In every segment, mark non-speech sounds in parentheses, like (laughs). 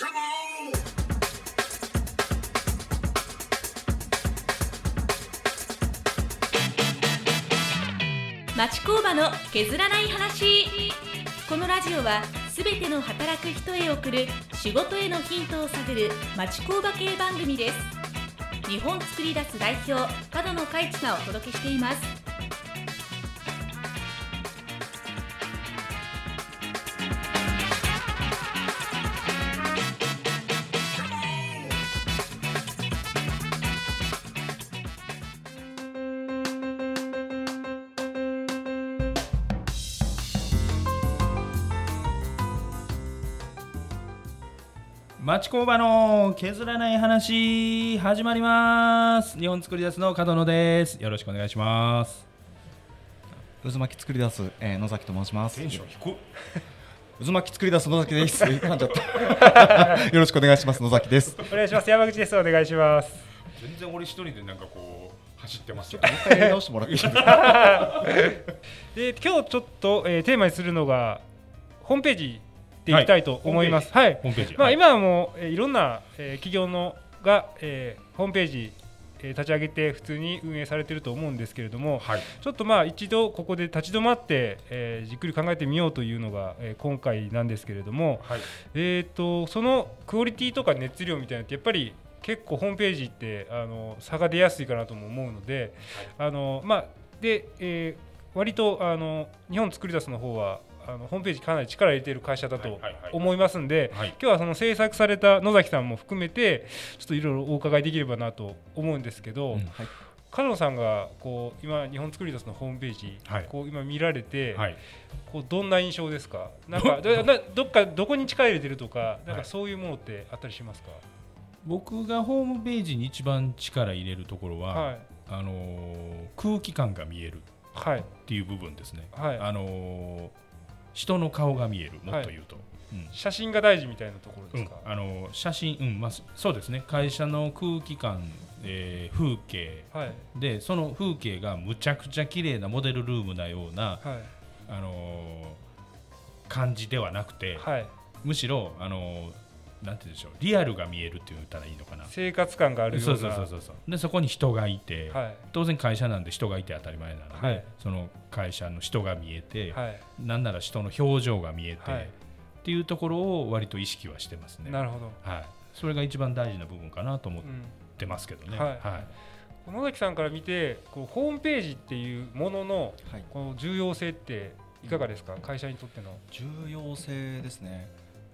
町工場の削らない話このラジオはすべての働く人へ送る仕事へのヒントを探る町工場系番組です。日本作り出す代表角野海地がお届けしています。町工場の削らない話始まります。日本作り出すの角野です。よろしくお願いします。渦巻き作り出す、えー、野崎と申します。テンション低渦巻き作り出す野崎です。(laughs) 噛んじゃった。(laughs) よろしくお願いします野崎です。お願いします。山口です。お願いします。全然俺一人でなんかこう走ってますよ。直してもらっていい？(laughs) ですかで今日ちょっと、えー、テーマにするのがホームページでいきたいと思います。はい。ホームページ。まあ、今はもう、えー、いろんな、えー、企業のが、えー、ホームページえ立ち上げて普通に運営されていると思うんですけれども、はい、ちょっとまあ一度ここで立ち止まって、えー、じっくり考えてみようというのが、えー、今回なんですけれども、はい、えーと、そのクオリティとか熱量みたいなってやっぱり結構ホームページってあの差が出やすいかなとも思うので、はい、あのまあで、えー、割とあの日本作り出すの方はあのホームページかなり力入れている会社だと思いますんで、今日はその制作された野崎さんも含めてちょっといろいろお伺いできればなと思うんですけど、うん。はい、角野さんがこう今日本作り出すのホームページ、はい、こう今見られて、はい、こうどんな印象ですか？なんかどどっかどこに力入れてるとかなんかそういうものってあったりしますか、僕がホームページに一番力入れるところは、あのー、空気感が見えるっていう部分ですね。あのー人の顔が見えるもっと言うと、はいうん、写真が大事みたいなところですか、うん、あの写真、うん。まあ、そうですね。会社の空気感、えー、風景、はい、でその風景がむちゃくちゃ綺麗なモデルルームなような、はい、あのー、感じではなくて、むしろ、あのー、なんて言うんでしょうリアルが見えるって言ったらいいのかな。生活感があるような。そうそうそうそうでそこに人がいて、はい、当然会社なんで人がいて当たり前なので、はい、その会社の人が見えて、はい、なんなら人の表情が見えて、はい、っていうところを割と意識はしてますね。なるほど、はい、それが一番大事な部分かなと思ってますけどね、うん、はい、野崎さんから見てこうホームページっていうもののこの重要性っていかがですか、会社にとっての。重要性ですね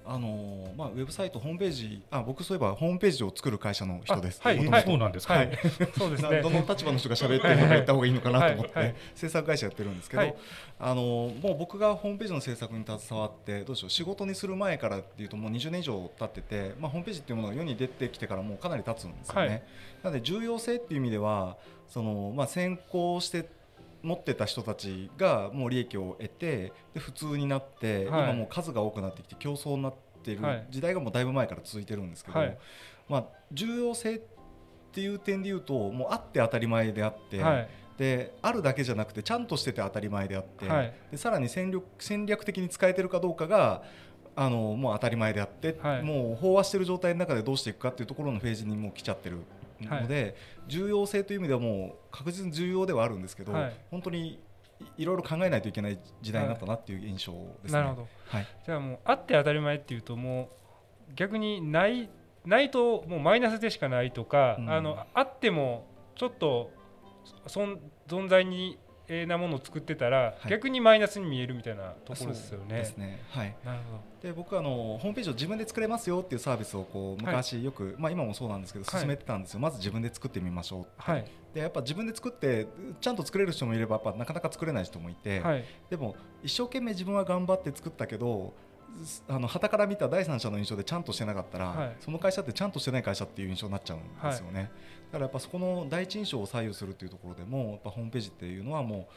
あのまあ、ウェブサイトホームページあ僕そういえばホームページを作る会社の人です。はい、はい、そうなんですか、はい、(laughs) そうですね。どの立場の人が喋ってるのか言った方がいいのかなと思って、制作会社やってるんですけど、はい、あのもう僕がホームページの制作に携わってどうでしょう仕事にする前からっていうともう20年以上経ってて、まあ、ホームページっていうものが世に出てきてからもうかなり経つんですよね、なので重要性っていう意味ではその、まあ、先行して持ってた人たちがもう利益を得てで普通になって、はい、今もう数が多くなってきて競争になってい。る時代がもうだいぶ前から続いてるんですけど、はい、まあ、重要性っていう点で言うともうあって当たり前であって、はい、であるだけじゃなくてちゃんとしてて当たり前であって、でさらに戦略戦略的に使えてるかどうかがあのもう当たり前であって、もう飽和している状態の中でどうしていくかっていうところのフェージにもう来ちゃってるので、はい、重要性という意味ではもう確実に重要ではあるんですけど、はい、本当にいろいろ考えないといけない時代になったなっていう印象ですね。なるほど、はい、じゃあもうあって当たり前っていうともう逆にないないともうマイナスでしかないとか、うん、あのあってもちょっと存存在になものを作ってたら、はい、逆にマイナスに見えるみたいなところですよね。ですね。はい。なるほど。で僕はあのホームページを自分で作れますよっていうサービスをこう昔よく、はい、まあ今もそうなんですけど進めてたんですよ。まず自分で作ってみましょうはい。でやっぱ自分で作ってちゃんと作れる人もいればやっぱなかなか作れない人もいて、はい、でも一生懸命自分は頑張って作ったけどあの旗から見た第三者の印象でちゃんとしてなかったら、はい、その会社ってちゃんとしてない会社っていう印象になっちゃうんですよね、はい、だからやっぱそこの第一印象を左右するっていうところでもやっぱホームページっていうのはも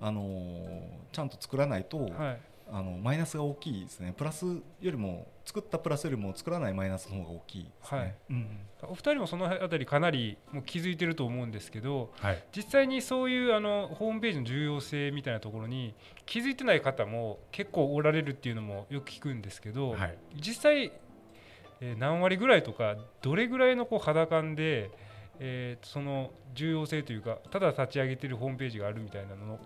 うあのー、ちゃんと作らないと、はい、あのマイナスが大きいですね。プラスよりも作ったプラスよりも作らないマイナスの方が大きいですね、はい。うん、お二人もそのあたりかなりもう気づいてると思うんですけど、はい、実際にそういうあのホームページの重要性みたいなところに気づいてない方も結構おられるっていうのもよく聞くんですけど、はい、実際えー、何割ぐらいとかどれぐらいのこう肌感で、えー、その重要性というかただ立ち上げてるホームページがあるみたいなの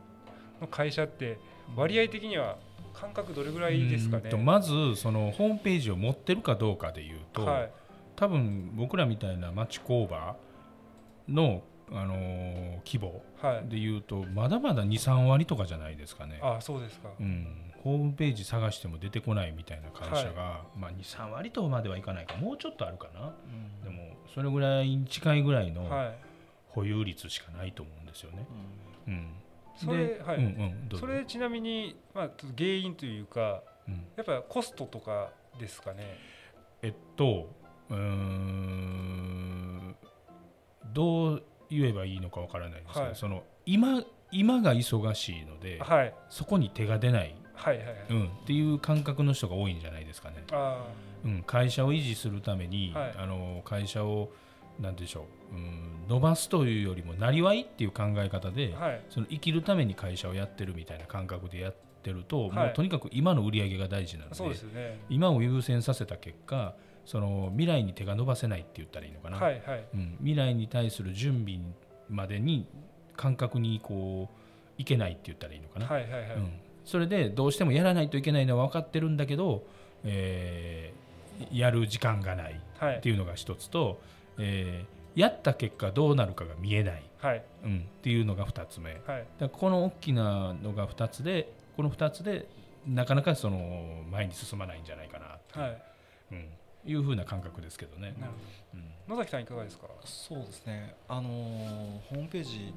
の会社って割合的には感覚どれぐらいですかね？まずそのホームページを持ってるかどうかでいうと、はい、多分僕らみたいな町工場のあのー、規模でいうと、まだまだ23割とかじゃないですかね。あそうですか、うん、ホームページ探しても出てこないみたいな会社が、はい、まあ、23割とまではいかないか。もうちょっとあるかな、うん、でもそれぐらいに近いぐらいの保有率しかないと思うんですよね。うん、うん。それはい、うんうん、それちなみに、まあ、原因というか、うん、やっぱコストとかですかね？えっとうんどう言えばいいのかわからないですけど、はい、その今今が忙しいので、はい、そこに手が出ない、はいはいはい。うん、っていう感覚の人が多いんじゃないですかね。うん、会社を維持するために、はい、あの会社をなんでしょう、うん、伸ばすというよりもなりわいっていう考え方で、はい、その生きるために会社をやってるみたいな感覚でやってると、はい、もうとにかく今の売り上げが大事なので、ね、今を優先させた結果その未来に手が伸ばせないって言ったらいいのかな、はいはい。うん、未来に対する準備までに感覚にこういけないって言ったらいいのかな、はいはいはい。うん、それでどうしてもやらないといけないのは分かってるんだけど、えー、やる時間がないっていうのが一つと、はい、えー、やった結果どうなるかが見えない、はい。うん、っていうのが2つ目、はい、だこの大きなのが2つでこの2つでなかなかその前に進まないんじゃないかなはい、うん。いうふうな感覚ですけどね。なるほど。うん、野崎さんいかがですか？そうですね。あのー、ホームページ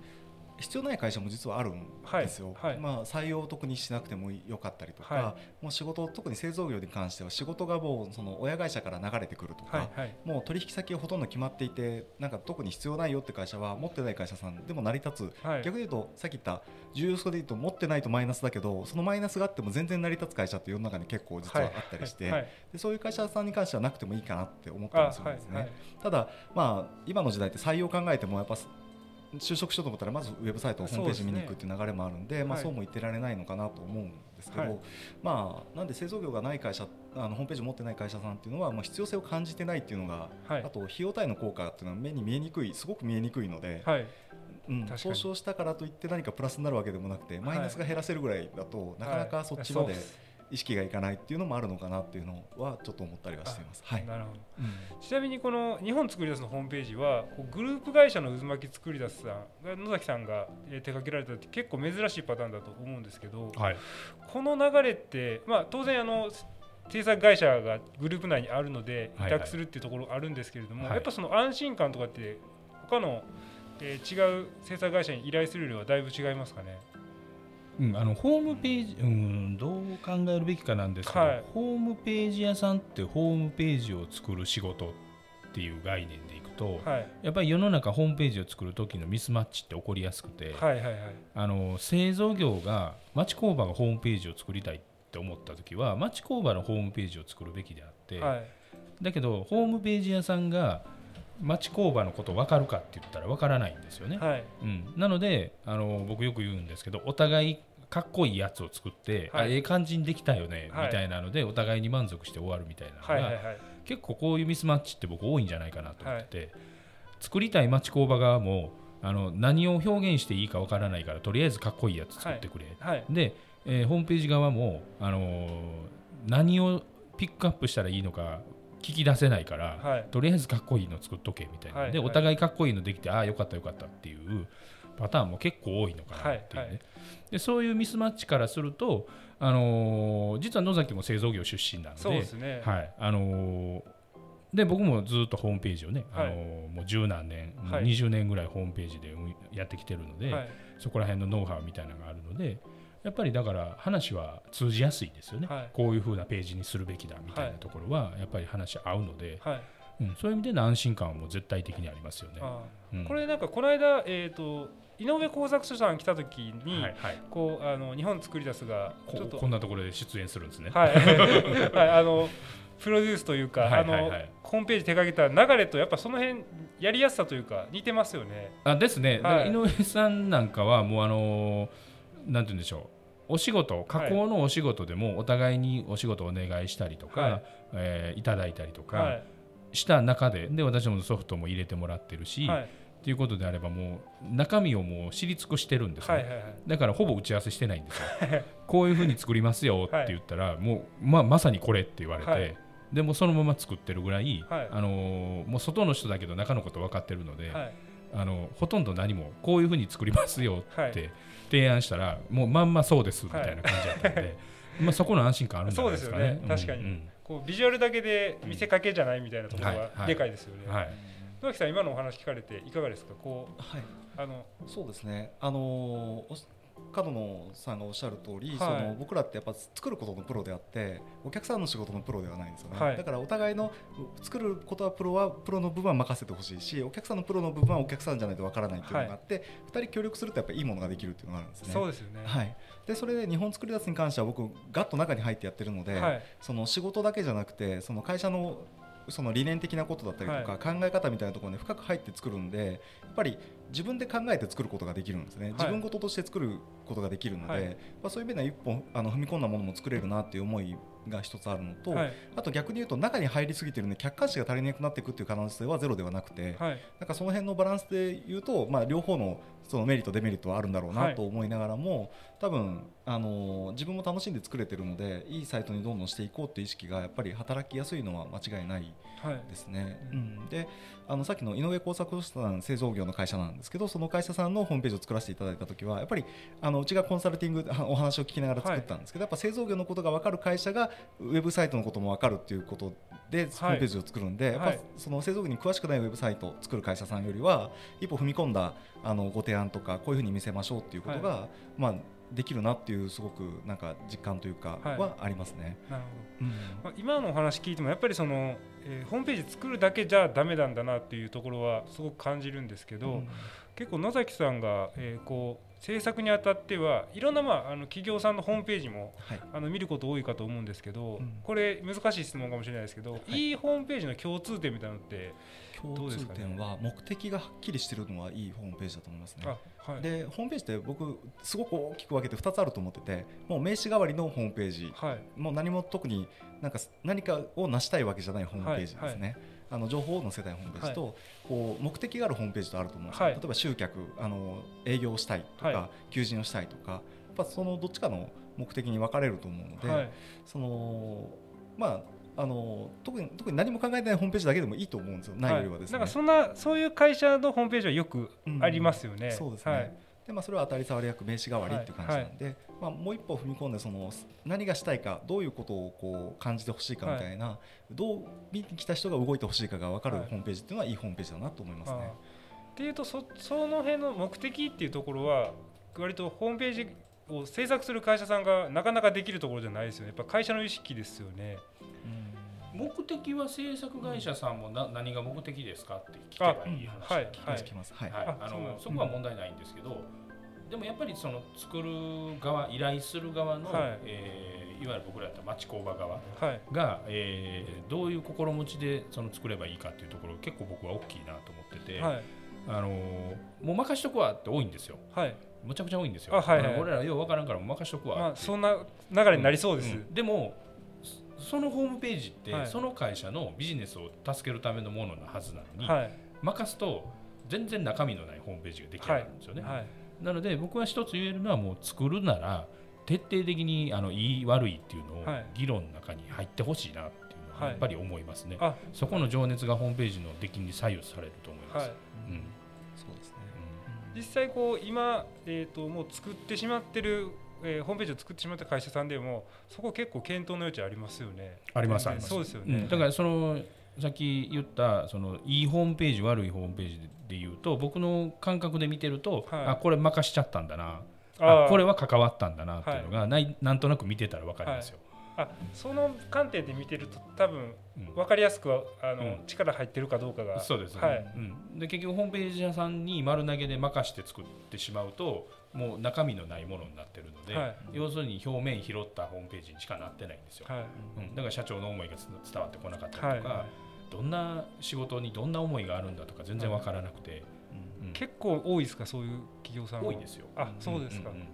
必要ない会社も実はあるんですよ、はいはい、まあ、採用を特にしなくてもよかったりとか、はい、もう仕事特に製造業に関しては仕事がもうその親会社から流れてくるとか、もう取引先がほとんど決まっていてなんか特に必要ないよって会社は持ってない会社さんでも成り立つ、逆に言うとさっき言った重要性で言うと持ってないとマイナスだけどそのマイナスがあっても全然成り立つ会社って世の中に結構実はあったりして、でそういう会社さんに関してはなくてもいいかなって思ってますよね。ただ、まあ、今の時代って採用考えてもやっぱ就職しようと思ったらまずウェブサイトホームページ見に行くっていう流れもあるんで、まあ、そうも言ってられないのかなと思うんですけど、はい、まあ、なんで製造業がない会社あのホームページ持ってない会社さんっていうのは、まあ、必要性を感じてないっていうのが、はい、あと費用対の効果っていうのは目に見えにくいすごく見えにくいので。はい。うん、交渉したからといって何かプラスになるわけでもなくてマイナスが減らせるぐらいだと、なかなかそっちまで意識がいかないっていうのもあるのかなっていうのはちょっと思ったりはしています。はい、なるほど、うん、ちなみにこの日本作り出すのホームページはグループ会社の渦巻き作り出すさん野崎さんが手掛けられたって結構珍しいパターンだと思うんですけど、はい、この流れって、まあ、当然あの制作会社がグループ内にあるので委託するっていうところあるんですけれども、はい。はい、やっぱその安心感とかって他の、えー、違う制作会社に依頼するよりはだいぶ違いますかね？うん、あのホームページ、うん、どう考えるべきかなんですけど、はい、ホームページ屋さんってホームページを作る仕事っていう概念でいくと、はい、やっぱり世の中ホームページを作る時のミスマッチって起こりやすくて、はいはいはい、あの製造業が町工場がホームページを作りたいって思った時は町工場のホームページを作るべきであって、はい、だけどホームページ屋さんが町工場のこと分かるかって言ったら分からないんですよね。はい。うん、なのであの僕よく言うんですけどお互いかっこいいやつを作って、はい、あええ感じにできたよね、みたいなのでお互いに満足して終わるみたいなのが、はいはいはい、結構こういうミスマッチって僕多いんじゃないかなと思ってて、作りたい町工場側もあの何を表現していいか分からないからとりあえずかっこいいやつ作ってくれ、で、えー、ホームページ側も、あのー、何をピックアップしたらいいのか聞き出せないから、はい、とりあえずかっこいいの作っとけみたいな、はい、でお互いかっこいいのできてああよかったよかったっていうパターンも結構多いのかなっていうね、はいはい、でそういうミスマッチからすると、あのー、実は野崎も製造業出身なので、ね、はい。あのー、で僕もずっとホームページをね、はい、あのー、もう十何年、はい、20年ぐらいホームページでやってきてるので、はい、そこら辺のノウハウみたいなのがあるのでやっぱりだから話は通じやすいですよね、はい、こういうふうなページにするべきだみたいなところはやっぱり話合うので、はいうん、そういう意味での安心感はもう絶対的にありますよね。うん、これなんかこの間、えーと、井上工作所さん来た時に、はいはい、こうあの日本作り出すがちょっとこんなところで出演するんですね。はい、(laughs) はい、あのプロデュースというか、はいはいはい、あのホームページ手掛けた流れとやっぱその辺やりやすさというか似てますよね。あですね、はい、井上さんなんかはもうあのなんて言うんでしょう。お仕事加工のお仕事でもお互いにお仕事をお願いしたりとか、はい。えー、いただいたりとかした中でで私もソフトも入れてもらってるし、はい、っていうことであればもう中身をもう知り尽くしてるんですね、はいはいはい、だからほぼ打ち合わせしてないんですよ。(laughs) こういうふうに作りますよって言ったら、はい、もう、まあ、まさにこれって言われて、はい、でもそのまま作ってるぐらい、はい、あのー、もう外の人だけど中のこと分かってるので、あのほとんど何もこういうふうに作りますよって提案したら、もうまんまそうですみたいな感じだったんで、まあそこの安心感あるんじゃないですかね。確かに、うん、こうビジュアルだけで見せかけじゃないみたいなところはでかいですよね。はい。野木さん今のお話聞かれていかがですか？こう、はい、あのそうですね。あの角野さんがおっしゃる通り、はい、その僕らってやっぱ作ることのプロであってお客さんの仕事のプロではないんですよね、はい、だからお互いの作ることはプロはプロの部分は任せてほしいしお客さんのプロの部分はお客さんじゃないとわからないっていうのがあって、はい、2人協力するとやっぱいいものができるっていうのがあるんですね。そうですよね、はい、でそれで日本作り出すに関しては僕ガッと中に入ってやってるので、その仕事だけじゃなくてその会社のその理念的なことだったりとか、考え方みたいなところに深く入って作るんでやっぱり自分で考えて作ることができるんですね、自分事として作ることができるので、まあ、そういう意味では一本あの踏み込んだものも作れるなっていう思いが一つあるのと、はい、あと逆に言うと中に入りすぎてるんで客観視が足りなくなっていくっていう可能性はゼロではなくて、はい、なんかその辺のバランスで言うと、まあ、両方のそのメリットデメリットはあるんだろうなと思いながらも、はい、多分あの自分も楽しんで作れてるのでいいサイトにどんどんしていこうっていう意識がやっぱり働きやすいのは間違いないですね。うん、であのさっきの井上工作さん製造業の会社なんですけどその会社さんのホームページを作らせていただいた時はやっぱりあのうちがコンサルティングお話を聞きながら作ったんですけど、やっぱ製造業のことが分かる会社がウェブサイトのことも分かるっていうことでホームページを作るんで、やっぱその製造業に詳しくないウェブサイトを作る会社さんよりは一歩踏み込んだあのご提案とかこういうふうに見せましょうっていうことが、まあできるなっていうすごくなんか実感というかはありますね。なるほど。まあ今のお話聞いてもやっぱりその、えー、ホームページ作るだけじゃダメなんだなっていうところはすごく感じるんですけど、うん、結構野崎さんが、えー、こう制作にあたってはいろんな、まあ、あの企業さんのホームページも、はい、あの見ること多いかと思うんですけど、うん、これ難しい質問かもしれないですけど、はい、いいホームページの共通点みたいなのって共通点は目的がはっきりしてるのはいいホームページだと思いますね。はい、でホームページって僕すごく大きく分けて2つあると思っててもう名刺代わりのホームページ、はい、もう何も特になんか何かを成したいわけじゃないホームページですね。はいあの情報を載せたいホームページと、こう目的があるホームページとあると思うんですよ、例えば集客あの営業したいとか、求人をしたいとかやっぱそのどっちかの目的に分かれると思うので、そのまああの特に特に何も考えないホームページだけでもいいと思うんですよ、ないよりはですね。なんかそんなそういう会社のホームページはよくありますよね。うん、そうですね。はい、でまあそれは当たり障り役名刺代わりっていう感じなんで、はいはい、まあもう一歩踏み込んでその何がしたいかどういうことをこう感じてほしいかみたいな、どう見に来た人が動いてほしいかが分かるホームページっていうのはいいホームページだなと思いますね。っていうとそその辺の目的っていうところは割とホームページを制作する会社さんがなかなかできるところじゃないですよね。やっぱ会社の意識ですよね。目的は制作会社さんもな何が目的ですかって聞けばいい話が聞きます。はい、はい、あのそこは問題ないんですけど、でもやっぱりその作る側依頼する側の、はい。えー、いわゆる僕らやったら町工場側が、はい。えー、どういう心持ちでその作ればいいかっていうところ結構僕は大きいなと思ってて、はい、あのもう任しとくわって多いんですよ。はい。むちゃくちゃ多いんですよ。はい。はい、俺らよう分からんから任しとくわ、まあ、そんな流れになりそうです、うんうん、でもそのホームページって、はい、その会社のビジネスを助けるためのものなはずなのに、はい、任すと全然中身のないホームページが出来上がるんですよね。はい、なので僕は一つ言えるのはもう作るなら徹底的にあのいい悪いっていうのを議論の中に入ってほしいなっていうのはやっぱり思いますね、そこの情熱がホームページの出来に左右されると思います。うん、そうですね、うん、実際こう今、えーともう作ってしまってるえー、ホームページを作ってしまった会社さんでもそこ結構検討の余地ありますよね。ありますあります。そうですよね。うん、だからそのさっき言ったそのいいホームページ悪いホームページで言うと僕の感覚で見てると、はい、あこれ任しちゃったんだな。あこれは関わったんだなっていうのが、はい、なんとなく見てたら分かりますよ。あその観点で見てると多分分かりやすくあの、うん、力入ってるかどうかが。そうですね、はい、うん、で結局ホームページ屋さんに丸投げで任して作ってしまうともう中身のないものになってるので、はい、要するに表面拾ったホームページにしかなってないんですよ、はい。うん、だから社長の思いが伝わってこなかったりとか、はい、どんな仕事にどんな思いがあるんだとか全然分からなくて、うん、結構多いですかそういう企業さん多いですよ。あそうですか、うんうん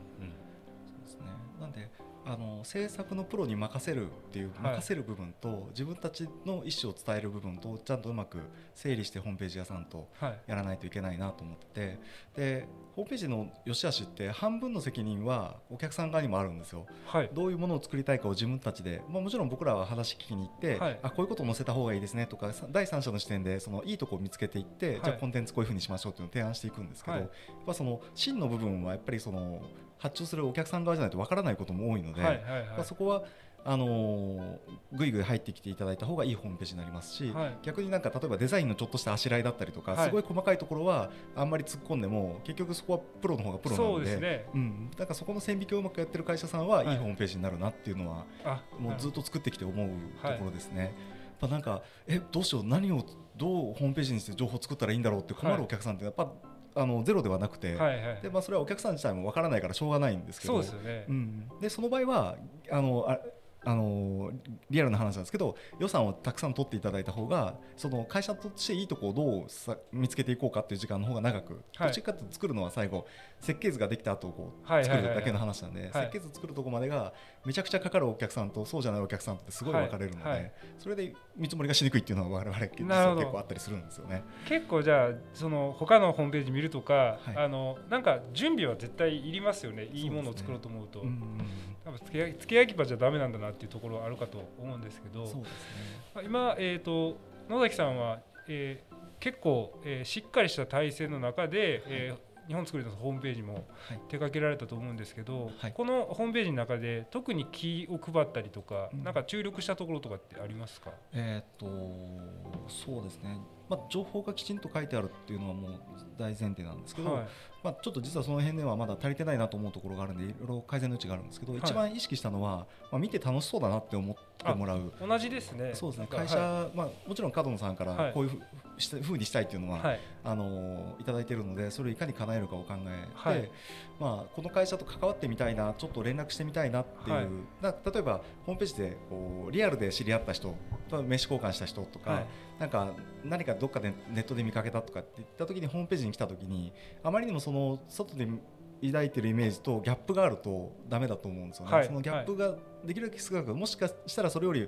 なんであの制作のプロに任せるっていう任せる部分と、自分たちの意思を伝える部分とちゃんとうまく整理してホームページ屋さんとやらないといけないなと思ってでホームページの良し悪しって半分の責任はお客さん側にもあるんですよ、はい、どういうものを作りたいかを自分たちで、まあ、もちろん僕らは話聞きに行って、はい、あこういうことを載せた方がいいですねとか第三者の視点でそのいいところを見つけていって、はい、じゃあコンテンツこういうふうにしましょうっていうのを提案していくんですけど、やっぱその真の部分はやっぱりその発注するお客さん側じゃないとわからないことも多いので、はいはいはい、そこはあのー、ぐいぐい入ってきていただいた方がいいホームページになりますし、はい、逆になんか例えばデザインのちょっとしたあしらいだったりとか、はい、すごい細かいところはあんまり突っ込んでも結局そこはプロの方がプロなので、ね、うん、だからそこの線引きをうまくやってる会社さんはい。いホームページになるなっていうのは、はい、もうずっと作ってきて思うところですね。はい、なんかえどうしよう何をどうホームページにして情報を作ったらいいんだろうって困るお客さんってやっぱあのゼロではなくて、はいはい、でまあ、それはお客さん自体もわからないからしょうがないんですけどそうですよね、うん、でその場合はあのああのリアルな話なんですけど予算をたくさん取っていただいた方がその会社としていいとこをどうさ見つけていこうかっていう時間の方が長く、はい、どっちかと作るのは最後設計図ができた後こう作るだけの話なんで、設計図作るとこまでがめちゃくちゃかかるお客さんとそうじゃないお客さんってすごい分かれるので、はい。はい、それで見積もりがしにくいっていうのは我々結構あったりするんですよね。結構じゃあその他のホームページ見るとか、あのなんか準備は絶対いりますよね。いいものを作ろうと思うと。うね、多分付け付け焼き場じゃだめなんだなっていうところはあるかと思うんですけど、そうですね、今、えーと、野崎さんは、えー、結構、えー、しっかりした体制の中で、えー日本作りのホームページも手掛けられたと思うんですけど、はい、このホームページの中で特に気を配ったりとか、うん、なんか注力したところとかってありますか？えっとそうですねまあ、情報がきちんと書いてあるっていうのはもう大前提なんですけど、はい、まあ、ちょっと実はその辺ではまだ足りてないなと思うところがあるんでいろいろ改善の余地があるんですけど、はい、一番意識したのは、まあ、見て楽しそうだなって思ってもらう同じですね。そうですね。会社、はい、まあ、もちろん角野さんからこういうふうにしたいっていうのは、あのいただいているのでそれをいかに叶えるかを考えて、まあ、この会社と関わってみたいなちょっと連絡してみたいなっていう、例えばホームページでこうリアルで知り合った人と名刺交換した人とか、なんか何かどっかでネットで見かけたとかって言った時にホームページに来た時にあまりにもその外で抱いてるイメージとギャップがあるとダメだと思うんですよね。はい、そのギャップができるだけ少なくもしかしたらそれより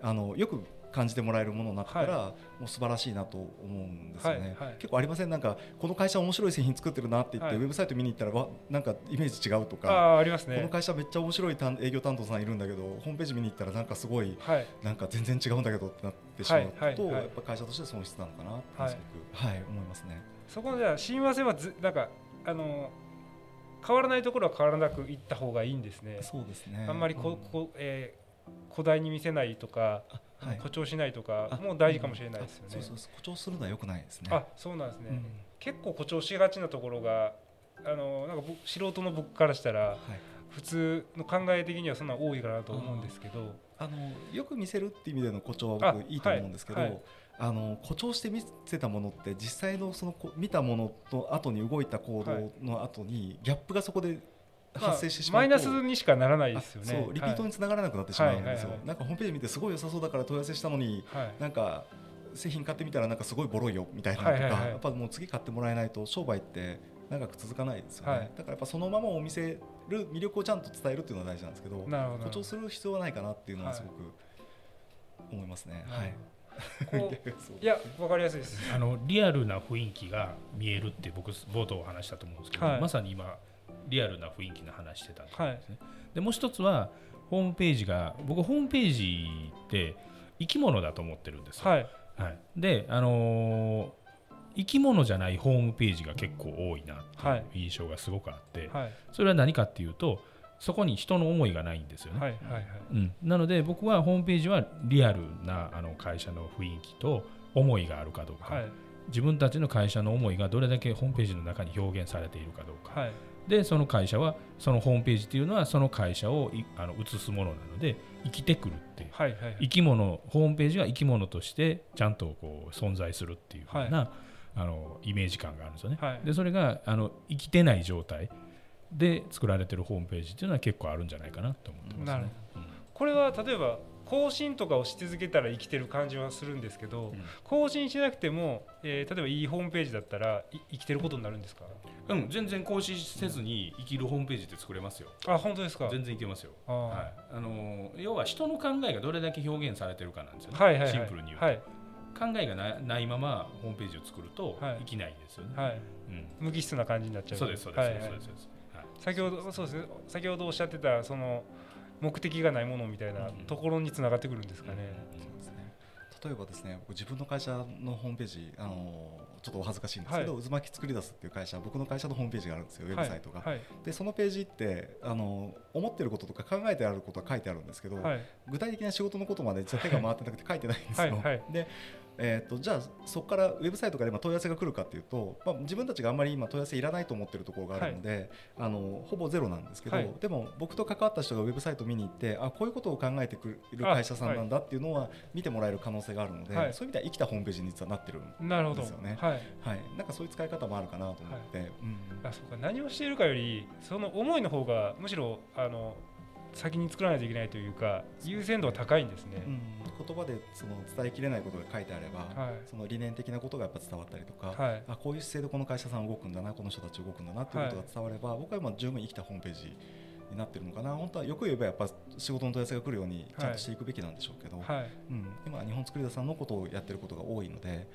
あのよく感じてもらえるものになったら、はい、もう素晴らしいなと思うんですよね、はいはい、結構ありません？なんかこの会社面白い製品作ってるなって言って、ウェブサイト見に行ったらわなんかイメージ違うとか。あります、ね、この会社めっちゃ面白い営業担当さんいるんだけどホームページ見に行ったらなんかすごい、なんか全然違うんだけどってなってしまうと、やっぱ会社として損失なのかなってすごく、はい。思いますね。そこじゃ親和性はずなんかあの変わらないところは変わらなくいった方がいいんですね。そうですね。あんまりこ、うん、こえー、古代に見せないとか、はい、誇張しないとかも大事かもしれないですよね。そうそう誇張するのは良くないですね。あ、そうなんですね。うん、結構誇張しがちなところがあのなんか素人の僕からしたら、はい、普通の考え的にはそんな多いかなと思うんですけど、あのよく見せるっていう意味での誇張は僕いいと思うんですけど。はいあの誇張して見せたものって実際のその見たものと後に動いた行動の後にギャップがそこで発生してしまうと、まあ、マイナスにしかならないですよね。そうリピートにつながらなくなってしまうんですよ、なんかホームページ見てすごい良さそうだから問い合わせしたのに、はい、なんか製品買ってみたらなんかすごいボロいよみたいなとか、やっぱもう次買ってもらえないと商売って長く続かないですよね、はい、だからやっぱそのままお見せる魅力をちゃんと伝えるっていうのは大事なんですけど誇張する必要はないかなっていうのはすごく思いますね。はい、い。(laughs) や分かりやすいです。あのリアルな雰囲気が見えるって僕冒頭話したと思うんですけど、はい、まさに今リアルな雰囲気の話してたんですね、はい、でもう一つはホームページが僕ホームページって生き物だと思ってるんですよ、はい、はい、であのー、生き物じゃないホームページが結構多いなっていう印象がすごくあって、はい、それは何かっていうとそこに人の思いがないんですよね、はいはいはい。うん、なので僕はホームページはリアルなあの会社の雰囲気と思いがあるかどうか、はい、自分たちの会社の思いがどれだけホームページの中に表現されているかどうか、はいでその会社はそのホームページっていうのはその会社をあの映すものなので生きてくるっていう、はいはいはい、生き物ホームページは生き物としてちゃんとこう存在するっていうふうな、はい、あのイメージ感があるんですよね。はい、でそれがあの生きてない状態で作られてるホームページっていうのは結構あるんじゃないかなと思ってますね。これは例えば更新とかをし続けたら生きてる感じはするんですけど、うん、更新しなくても、えー、例えばいいホームページだったら生きてることになるんですか？うん全然更新せずに生きるホームページって作れますよ。あ本当ですか？全然いけますよ。はい、あの要は人の考えがどれだけ表現されてるかなんですよね、はいはいはい、シンプルに言うと、はい、考えがないままホームページを作ると生きないですよね、はい。うん、無機質な感じになっちゃう。そうですそうです、はい。はい、そうです。先ほどそうです。先ほどおっしゃってたその目的がないものみたいなところにつながってくるんですかね。例えばですね自分の会社のホームページあのちょっとお恥ずかしいんですけど、はい、渦巻き作り出すっていう会社僕の会社のホームページがあるんですよウェブサイトが、はい。はい、でそのページってあの思ってることとか考えてあることは書いてあるんですけど、具体的な仕事のことまで実は手が回ってなくて書いてないんですよ。でえーと、じゃあそこからウェブサイトから今問い合わせが来るかというと、まあ、自分たちがあんまり今問い合わせいらないと思っているところがあるので、はい、あのほぼゼロなんですけど、はい、でも僕と関わった人がウェブサイトを見に行ってあこういうことを考えてくる会社さんなんだっていうのは見てもらえる可能性があるので、はい、そういう意味では生きたホームページに実はなってるんですよね。はい、はい、なんかそういう使い方もあるかなと思って、うん、あそうか。何をしているかよりその思いの方がむしろあの先に作らないといけないというか優先度は高いんですね、うん、言葉でその伝えきれないことが書いてあれば、はい、その理念的なことがやっぱ伝わったりとか、はい、あこういう姿勢でこの会社さん動くんだなこの人たち動くんだなということが伝われば、はい、僕は今十分生きたホームページになってるのかな。本当はよく言えばやっぱ仕事の問い合わせが来るようにちゃんとしていくべきなんでしょうけど、はい。うん、今日本作り出さんのことをやってることが多いので。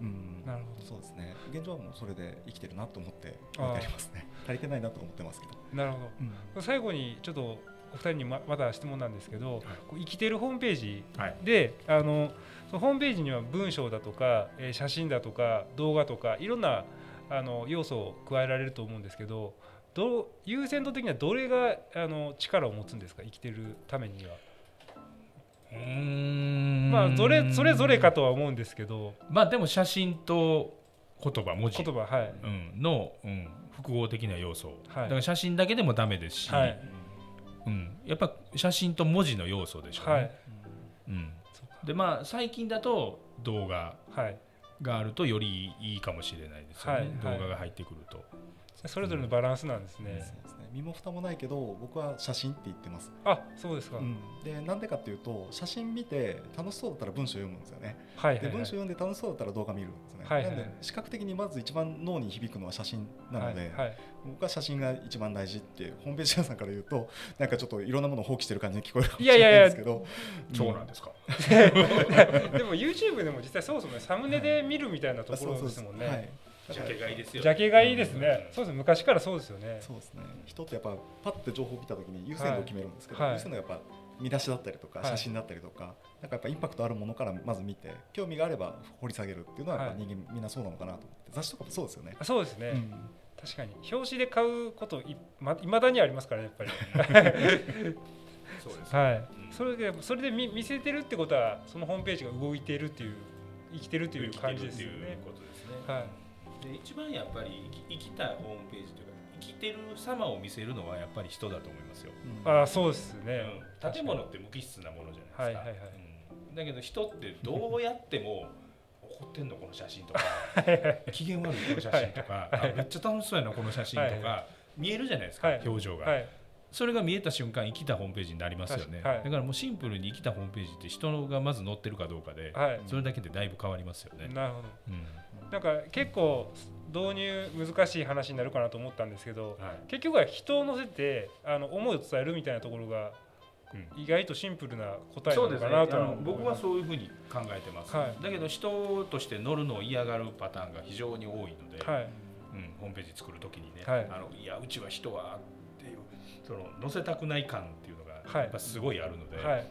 うん、なるほど。そうですね。現状はもうそれで生きてるなと思っててありますね。足りてないなと思ってますけど。なるほど、うん、最後にちょっとお二人にままだ質問なんですけど、はい、生きてるホームページで、はい、あのそのホームページには文章だとか、えー、写真だとか動画とかいろんなあの要素を加えられると思うんですけどど優先度的にはどれがあの力を持つんですか？生きてるためには。うん。まあそれそれぞれかとは思うんですけど。まあでも写真と言葉文字。言葉、はい。うん、の、うん、複合的な要素、はい、だから写真だけでもダメですし、はいうん、やっぱ写真と文字の要素でしょうね。はい。うん、でまあ最近だと動画があるとよりいいかもしれないですよね、はい、動画が入ってくると。それぞれのバランスなんですね。うん身も蓋もないけど僕は写真って言ってます。あそうですか、うん、でなんでかっていうと写真見て楽しそうだったら文章読むんですよね、はい、はい、で文章読んで楽しそうだったら動画見るんですね、はいはい、なんで視覚的にまず一番脳に響くのは写真なので、はいはい、僕は写真が一番大事ってホームページ屋さんから言うと (laughs) なんかちょっといろんなものを放棄してる感じに聞こえるかもしれないですけど。そうなんですか。(laughs) でも YouTube でも実際そもんね。サムネで見るみたいなところですもんね、はいジャケ買いですよ、ジャケ買いですね、そうです昔からそうですよね。そうですね。人ってやっぱパッて情報を見たときに優先度を決めるんですけど、優先度やっぱ見出しだったりとか写真だったりとか、なんかやっぱインパクトあるものからまず見て興味があれば掘り下げるっていうのはやっぱ人間みんなそうなのかなと思って雑誌とかもそうですよね。そうですね、確かに。表紙で買うこといま未だにありますからねやっぱり。そうです、ね、はい、それでそれで見見せてるってことはそのホームページが動いているっていう生きてるっていう感じですよね。はいで一番やっぱり生きたホームページというか生きてる様を見せるのはやっぱり人だと思いますよ。うん、あそうですね、うん、建物って無機質なものじゃないですか。はいはいはい。うん、だけど人ってどうやっても怒ってんのこの写真とか機嫌悪いこの写真とか、はいはい、めっちゃ楽しそうやなこの写真とか、はい、見えるじゃないですか、表情が。それが見えた瞬間生きたホームページになりますよね、はい、だからもうシンプルに生きたホームページって人がまず載ってるかどうかで、はい、それだけでだいぶ変わりますよね。なるほど、うん。なんか結構導入難しい話になるかなと思ったんですけど、はい、結局は人を乗せてあの思いを伝えるみたいなところが、意外とシンプルな答えなのかなと、ね、僕はそういうふうに考えてます、はい、だけど人として乗るのを嫌がるパターンが非常に多いので、はい、うん、ホームページ作る時にね、はい、あのいやうちは人はその乗せたくない感っていうのがやっぱすごいあるので、はい。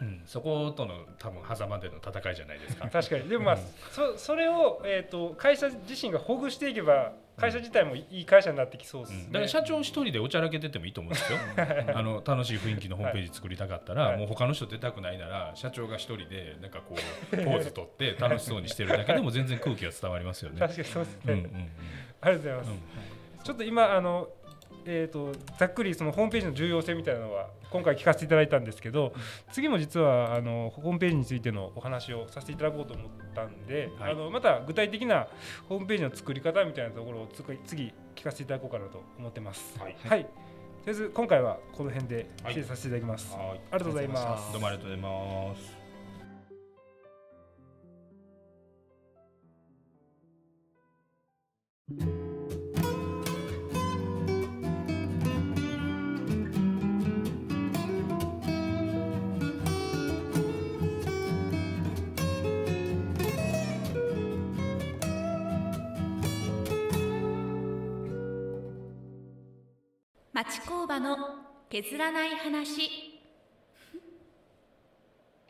うん、そことの多分狭間での戦いじゃないですか。確かに。でもまあ、うん、そそれを、えーと、会社自身がほぐしていけば会社自体もいい会社になってきそうです、ね。うん、だから社長一人でおちゃらけててもいいと思うんですよ。(laughs) あの楽しい雰囲気のホームページ作りたかったら、はい、もう他の人出たくないなら社長が一人でなんかこうポーズ取って楽しそうにしてるだけでも全然空気が伝わりますよね。確かにそうですね、うんうんうん、ありがとうございます、ちょっと今あのえーと、ざっくりそのホームページの重要性みたいなのは今回聞かせていただいたんですけど、次も実はあのホームページについてのお話をさせていただこうと思ったんで、はい、あのまた具体的なホームページの作り方みたいなところを次聞かせていただこうかなと思ってます。はい、はい、りあえず今回はこの辺で失礼させていただきます、はい、ありがとうございます。どうもありがとうございます町工場の削らない話。